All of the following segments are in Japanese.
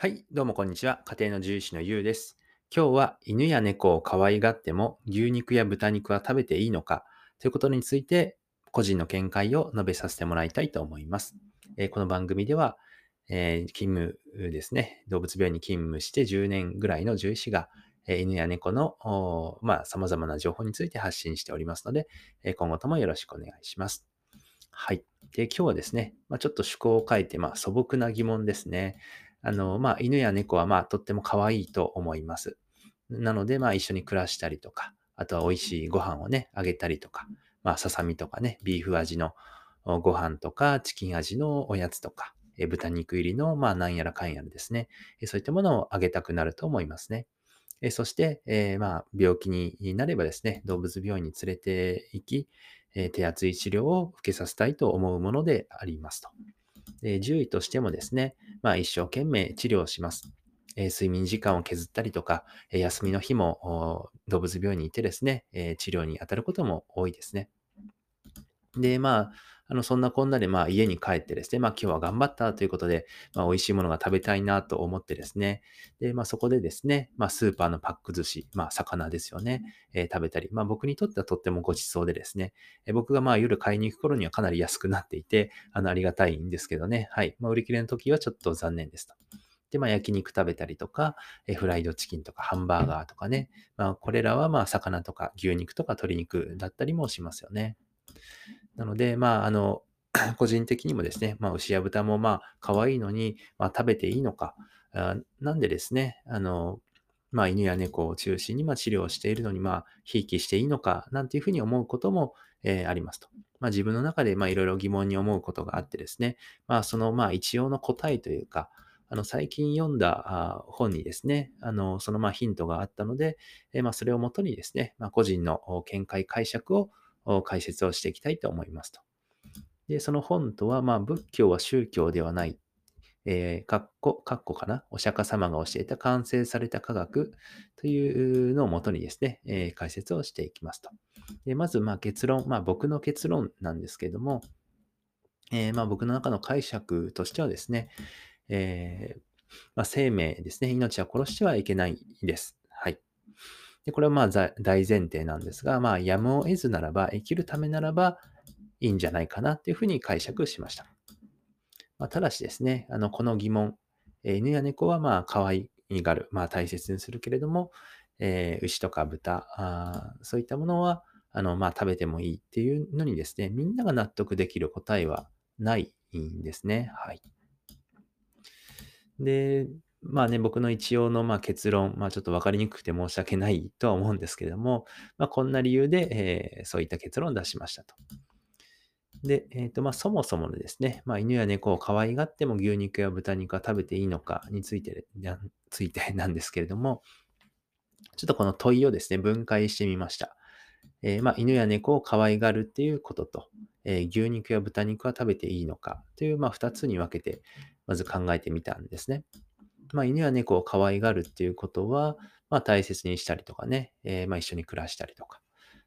はい、どうもこんにちは。家庭の獣医師のゆうです。今日は犬や猫を可愛がっても牛肉や豚肉は食べていいのかということについて個人の見解を述べさせてもらいたいと思います。えーこの番組では、えー勤務ですね、動物病院に勤務して10年ぐらいの獣医師が、えー犬や猫のまあ、様々な情報について発信しておりますので、えー今後ともよろしくお願いします。はい。で、今日はですね、まあ、ちょっと趣向を変えて、まあ、素朴な疑問ですね。あの、まあ、犬や猫は、まあ、とっても可愛いと思います。なので、まあ、一緒に暮らしたりとか、あとは美味しいご飯をね、あげたりとか、まあ、ささみとかね、ビーフ味のご飯とか、チキン味のおやつとか、え豚肉入りの、まあ、なんやらかんやらですね、えそういったものをあげたくなると思いますね。えそして、えーまあ、病気になればですね、動物病院に連れて行き、え手厚い治療を受けさせたいと思うものでありますと。え獣医としてもですね、まあ、一生懸命治療します。え睡眠時間を削ったりとか、え休みの日も動物病院に行ってですね、え治療に当たることも多いですね。で、まあ、あの、そんなこんなで、まあ、家に帰ってですね、まあ、今日は頑張ったということで、まあ、美味しいものが食べたいなと思ってですね、で、まあ、そこでですね、まあ、スーパーのパック寿司、まあ、魚ですよね、えー食べたり、まあ、僕にとってはとってもご馳走でですね、えー僕がまあ、夜買いに行く頃にはかなり安くなっていて、あの、ありがたいんですけどね、はい。まあ、売り切れの時はちょっと残念ですと。で、まあ、焼肉食べたりとか、えーフライドチキンとかハンバーガーとかね、まあ、これらはまあ、魚とか牛肉とか鶏肉だったりもしますよね。なので、まあ、あの、個人的にもですね、まあ、牛や豚もまあ、可愛いのに、まあ、食べていいのか。あなんでですね、あの、まあ、犬や猫を中心にまあ治療しているのに、まあ、ひいきしていいのか、なんていうふうに思うことも、えーありますと。まあ、自分の中でまあいろいろ疑問に思うことがあってですね、まあ、そのまあ一応の答えというか、あの最近読んだ本にですね、あのそのまあヒントがあったので、えーまあ、それをもとにですね、まあ、個人の見解解釈を解説をしていきたいと思いますと。で、その本とは、まあ、仏教は宗教ではない。えー、かっこ、かっこかな？お釈迦様が教えた完成された科学というのをもとにですね、えー解説をしていきますと。でまず、まあ、結論、まあ、僕の結論なんですけども、えーまあ、僕の中の解釈としてはですね、えーまあ、生命ですね、命は殺してはいけないです。はい。で、これはまあ大前提なんですが、まあ、やむを得ずならば、生きるためならばいいんじゃないかなっていうふうに解釈しました。まあ、ただしですね、あの、この疑問、えー犬や猫はまあ、可愛いがる、まあ、大切にするけれども、えー牛とか豚あ、そういったものは、あの、まあ、食べてもいいっていうのにですね、みんなが納得できる答えはないんですね。はい。で、まあね、僕の一応のまあ結論、まあちょっと分かりにくくて申し訳ないとは思うんですけれども、まあこんな理由で、えーそういった結論を出しましたと。で、えっ、と、まあそもそものですね、まあ犬や猫を可愛がっても牛肉や豚肉は食べていいのかについて、な ついてなんですけれども、ちょっとこの問いをですね、分解してみました。えーまあ、犬や猫を可愛がるっていうことと、えー牛肉や豚肉は食べていいのかという、まあ、2つに分けて、まず考えてみたんですね。まあ、犬や猫を可愛がるっていうことは、まあ、大切にしたりとかね、えーまあ、一緒に暮らしたりとか。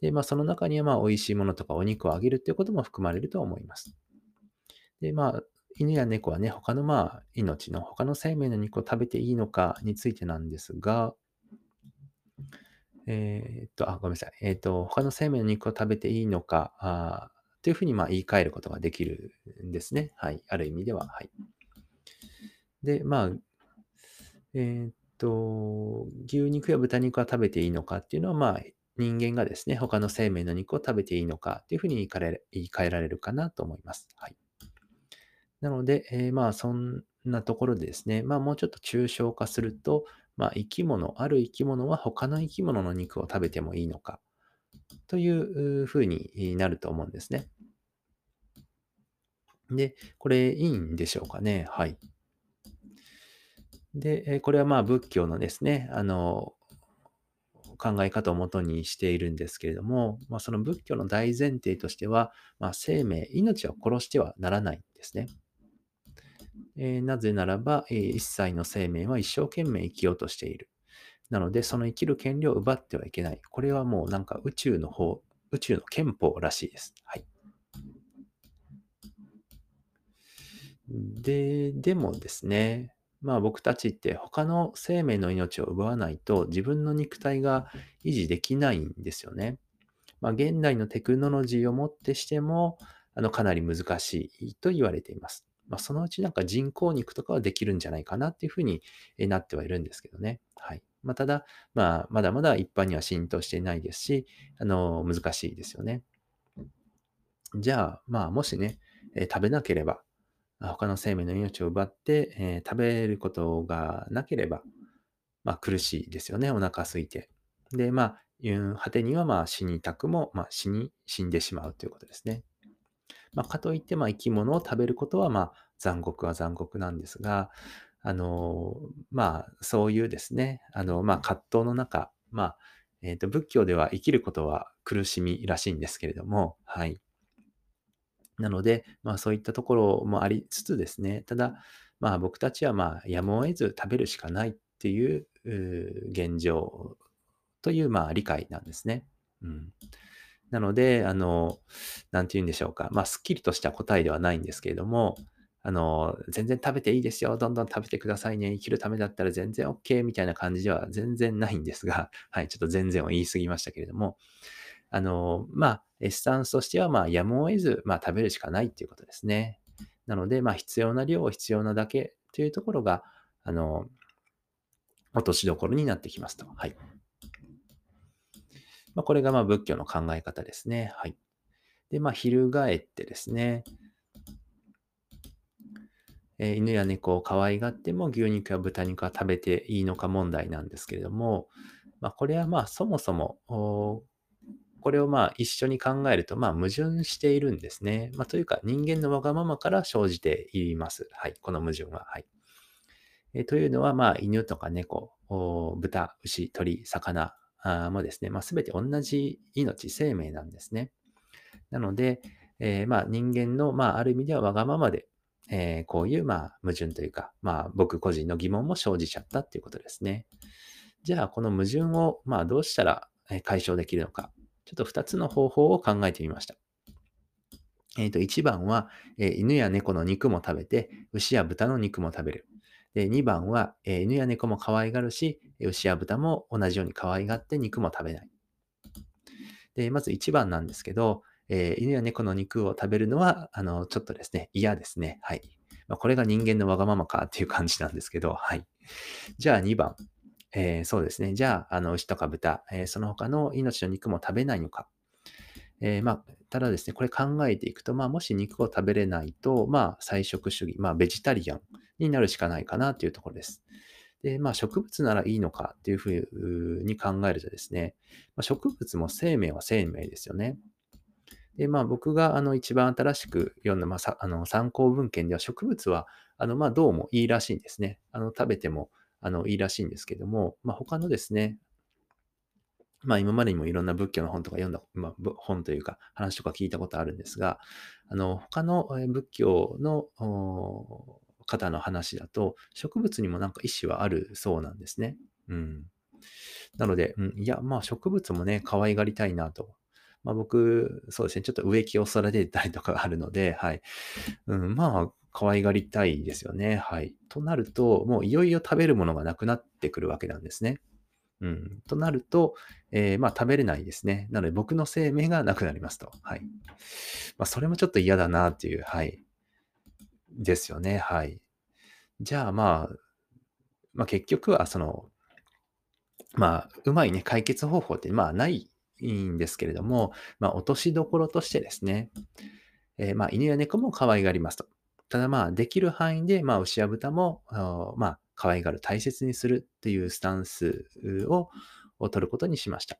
で、まあ、その中には、まあ、美味しいものとかお肉をあげるっていうことも含まれると思います。で、まあ、犬や猫はね、他のまあ、命の、他の生命の肉を食べていいのかについてなんですが、えーっと、あ、ごめんなさい。えーっと、他の生命の肉を食べていいのか、あーというふうにまあ言い換えることができるんですね。はい。ある意味では。はい。で、まあ、えーっと、牛肉や豚肉は食べていいのかっていうのは、まあ、人間がですね、他の生命の肉を食べていいのかっていうふうに言い換えられ言い換えられるかなと思います。はい。なので、えーまあ、そんなところでですね、まあ、もうちょっと抽象化すると、まあ、生き物、ある生き物は他の生き物の肉を食べてもいいのか、というふうになると思うんですね。で、これいいんでしょうかね。はい。で、これはまあ仏教のですね、あの、考え方をもとにしているんですけれども、まあ、その仏教の大前提としては、まあ、生命、命を殺してはならないんですね。えーなぜならば、えー一切の生命は一生懸命生きようとしている。なので、その生きる権利を奪ってはいけない。これはもうなんか宇宙の方、宇宙の憲法らしいです。はい。で、でもですね、まあ僕たちって他の生命の命を奪わないと自分の肉体が維持できないんですよね。まあ現代のテクノロジーをもってしても、あのかなり難しいと言われています。まあそのうちなんか人工肉とかはできるんじゃないかなっていうふうになってはいるんですけどね。はい。まあただ、まあまだまだ一般には浸透していないですし、あの難しいですよね。じゃあ、まあもしね、え食べなければ、他の生命の命を奪って、えー食べることがなければ、まあ苦しいですよね。お腹空いて。で、まあ、う果てにはまあ死にたくも、まあ死に、死んでしまうということですね。まあかといって、まあ生き物を食べることはまあ残酷は残酷なんですが、あの、まあそういうですね、あの、まあ葛藤の中、まあ、えっ、と、仏教では生きることは苦しみらしいんですけれども、はい。なので、まあそういったところもありつつですね、ただ、まあ僕たちはまあやむを得ず食べるしかないっていう現状というまあ理解なんですね。うん。なので、あの、なんて言うんでしょうか。まあすっきりとした答えではないんですけれども、あの、全然食べていいですよ。どんどん食べてくださいね。生きるためだったら全然 OK みたいな感じでは全然ないんですが、はい、ちょっと全然を言い過ぎましたけれども、あの、まあ、スタンスとしては、まあ、やむを得ず、まあ、食べるしかないっていうことですね。なので、まあ、必要な量を必要なだけというところが、あの、落としどころになってきますと。はい。まあ、これが、まあ、仏教の考え方ですね。はい。で、まあ、翻ってですね、え犬や猫を可愛がっても牛肉や豚肉は食べていいのか問題なんですけれども、まあ、これはまあそもそも、これをまあ一緒に考えるとまあ矛盾しているんですね。まあ、というか人間のわがままから生じています。はい。この矛盾は。はい。えというのはまあ犬とか猫、お豚、牛、鳥、魚もですね、まあ、全て同じ命、生命なんですね。なので、えーまあ人間のまあある意味ではわがままで、えーこういうまあ矛盾というか、まあ僕個人の疑問も生じちゃったっていうことですね。じゃあこの矛盾をまあどうしたら解消できるのか。ちょっと2つの方法を考えてみました。えっ、と、1番は、えー犬や猫の肉も食べて、牛や豚の肉も食べる。で、2番は、えー犬や猫も可愛がるし、牛や豚も同じように可愛がって肉も食べない。で、まず1番なんですけど、え犬や猫の肉を食べるのは、あの、ちょっとですね、嫌ですね。はい。まあ、これが人間のわがままかっていう感じなんですけど、はい。じゃあ2番。えーそうですね。じゃあ、あの、牛とか豚、えーその他の命の肉も食べないのか。えーまあ、ただですね、これ考えていくと、まあ、もし肉を食べれないと、まあ、菜食主義、まあ、ベジタリアンになるしかないかなというところです。で、まあ、植物ならいいのかっていうふうに考えるとですね、まあ、植物も生命は生命ですよね。で、まあ、僕があの一番新しく読んだ、まあ、さあの参考文献では植物は、あの、まあ、どうもいいらしいんですね。あの、食べても、あの、いいらしいんですけども、まあ、他のですね、まあ今までにもいろんな仏教の本とか読んだ、まあ、本というか話とか聞いたことあるんですが、あの、他の仏教の方の話だと、植物にもなんか意志はあるそうなんですね。うん。なので、うん、いや、まあ植物もね、可愛がりたいなと。まあ僕、そうですね、ちょっと植木を育てたりとかあるので、はい。うん、まあ、可愛がりたいですよね。はい。となると、もういよいよ食べるものがなくなってくるわけなんですね。うん。となると、えーまあ食べれないですね。なので僕の生命がなくなりますと。はい。まあそれもちょっと嫌だなっていう、はい。ですよね。はい。じゃあまあ、まあ結局はその、まあ、うまいね、解決方法って、まあないんですけれども、まあ落としどころとしてですね、えーまあ犬や猫も可愛がりますと。ただまあできる範囲で、まあ牛や豚も、まあ可愛がる、大切にするっていうスタンスを取ることにしました。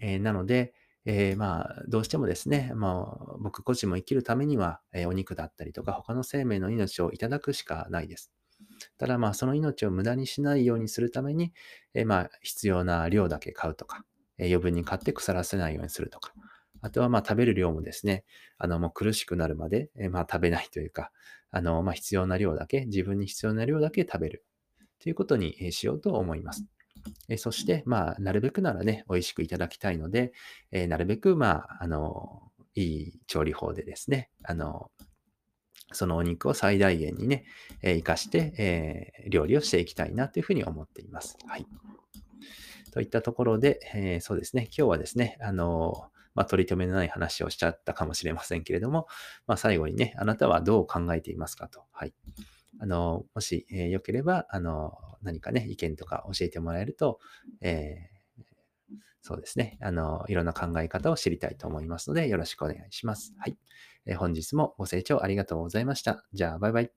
えーなので、えーまあ、どうしてもですね、まあ、僕個人も生きるためには、えーお肉だったりとか、他の生命の命をいただくしかないです。ただまあ、その命を無駄にしないようにするために、えーまあ、必要な量だけ買うとか、えー余分に買って腐らせないようにするとか、あとはまあ、食べる量もですね、あの、もう苦しくなるまで、えまあ、食べないというか、あの、まあ、必要な量だけ、自分に必要な量だけ食べるということにしようと思います。えそして、まあ、なるべくならね、美味しくいただきたいので、えなるべく、まあ、あの、いい調理法でですね、あの、そのお肉を最大限にね、えー、活かして、えー、料理をしていきたいなというふうに思っています。はい。といったところで、えー、そうですね、今日はですね、あのまあ、取り留めのない話をしちゃったかもしれませんけれども、まあ、最後にね、あなたはどう考えていますかと。はい。あの、もし、えー、よければ、あの、何かね、意見とか教えてもらえると、えー、そうですね、あの、いろんな考え方を知りたいと思いますので、よろしくお願いします。はい。えー、本日もご清聴ありがとうございました。じゃあ、バイバイ。